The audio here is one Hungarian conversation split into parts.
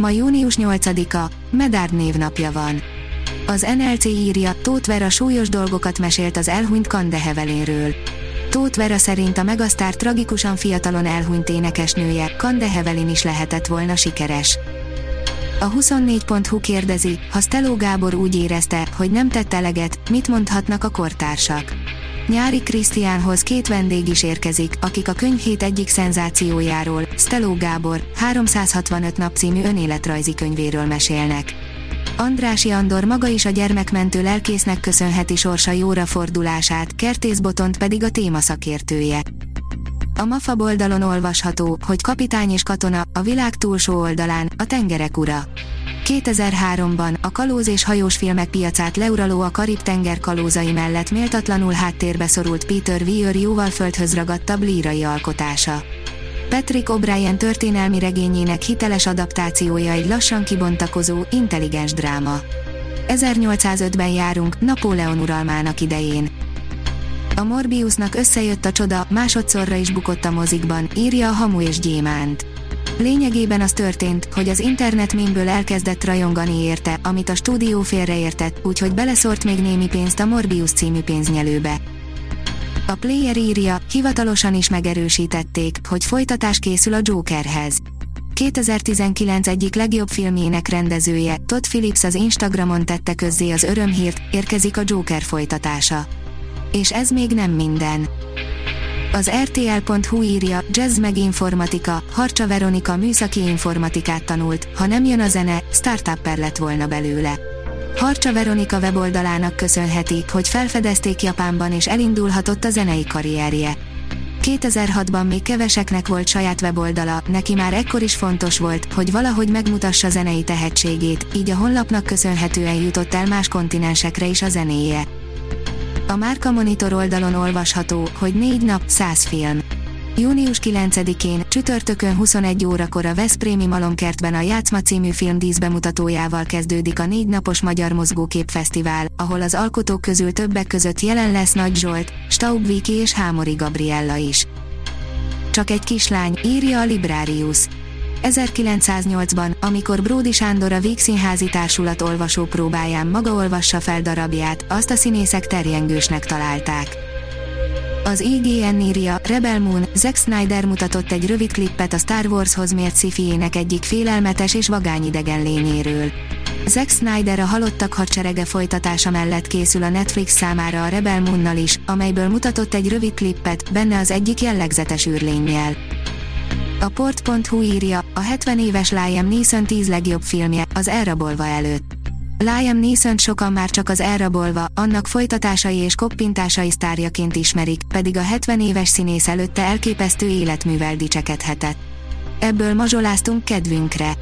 Ma június 8-a, Medárd névnapja van. Az NLC írja, Tóth Vera súlyos dolgokat mesélt az elhunyt Kandehevelénről. Tóth Vera szerint a megasztár tragikusan fiatalon elhunyt énekesnője, Kandehevelin is lehetett volna sikeres. A 24.hu kérdezi, ha Steló Gábor úgy érezte, hogy nem tett eleget, mit mondhatnak a kortársak. Nyári Krisztiánhoz két vendég is érkezik, akik a könyvhét egyik szenzációjáról, Steló Gábor, 365 nap című önéletrajzi könyvéről mesélnek. Andrási Andor maga is a gyermekmentő lelkésznek köszönheti sorsa jóra fordulását, Kertész Botont pedig a téma szakértője. A MAFA oldalon olvasható, hogy kapitány és katona, a világ túlsó oldalán, a tengerek ura. 2003-ban a kalóz és hajós filmek piacát leuraló a Karib-tenger kalózai mellett méltatlanul háttérbe szorult Peter Weir jóval földhöz ragadtabb lírai alkotása. Patrick O'Brien történelmi regényének hiteles adaptációja egy lassan kibontakozó, intelligens dráma. 1805-ben járunk, Napóleon uralmának idején. A Morbiusnak összejött a csoda, másodszorra is bukott a mozikban, írja a Hamu és Gyémánt. Lényegében az történt, hogy az internet mémből elkezdett rajongani érte, amit a stúdió félreértett, úgyhogy beleszort még némi pénzt a Morbius című pénznyelőbe. A player írja, hivatalosan is megerősítették, hogy folytatás készül a Jokerhez. 2019 egyik legjobb filmjének rendezője, Todd Phillips az Instagramon tette közzé az örömhírt, érkezik a Joker folytatása. És ez még nem minden. Az RTL.hu írja, jazz meg informatika, Harcsa Veronika műszaki informatikát tanult, ha nem jön a zene, startupper lett volna belőle. Harcsa Veronika weboldalának köszönheti, hogy felfedezték Japánban és elindulhatott a zenei karrierje. 2006-ban még keveseknek volt saját weboldala, neki már ekkor is fontos volt, hogy valahogy megmutassa zenei tehetségét, így a honlapnak köszönhetően jutott el más kontinensekre is a zenéje. A Márka Monitor oldalon olvasható, hogy négy nap, száz film. Június 9-én, csütörtökön 21 órakor a Veszprémi Malomkertben a Játszma című film díszbemutatójával kezdődik a négy napos Magyar Mozgókép Fesztivál, ahol az alkotók közül többek között jelen lesz Nagy Zsolt, Staub Viki és Hámori Gabriella is. Csak egy kislány, írja a Librarius. 1908-ban, amikor Bródi Sándor a Vígszínházi Társulat olvasó próbáján maga olvassa fel darabját, azt a színészek terjengősnek találták. Az IGN írja, Rebel Moon, Zack Snyder mutatott egy rövid klippet a Star Warshoz mért szifiének egyik félelmetes és vagányidegen lényéről. Zack Snyder a Halottak hadserege folytatása mellett készül a Netflix számára a Rebel Moonnal is, amelyből mutatott egy rövid klippet, benne az egyik jellegzetes űrlényjel. A port.hu írja, a 70 éves Liam Neeson 10 legjobb filmje, az elrabolva előtt. Liam neeson sokan már csak az elrabolva, annak folytatásai és koppintásai sztárjaként ismerik, pedig a 70 éves színész előtte elképesztő életművel dicsekedhetett. Ebből mazsoláztunk kedvünkre.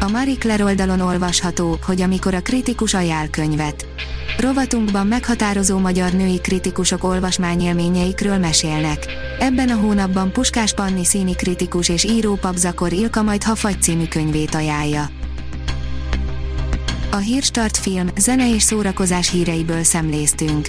A Marie Claire oldalon olvasható, hogy amikor a kritikus ajánl könyvet. Rovatunkban meghatározó magyar női kritikusok olvasmányélményeikről mesélnek. Ebben a hónapban Puskás Panni színi kritikus és író Papzakor Ilka majd Hafagy című könyvét ajánlja. A Hírstart film, zene és szórakozás híreiből szemléztünk.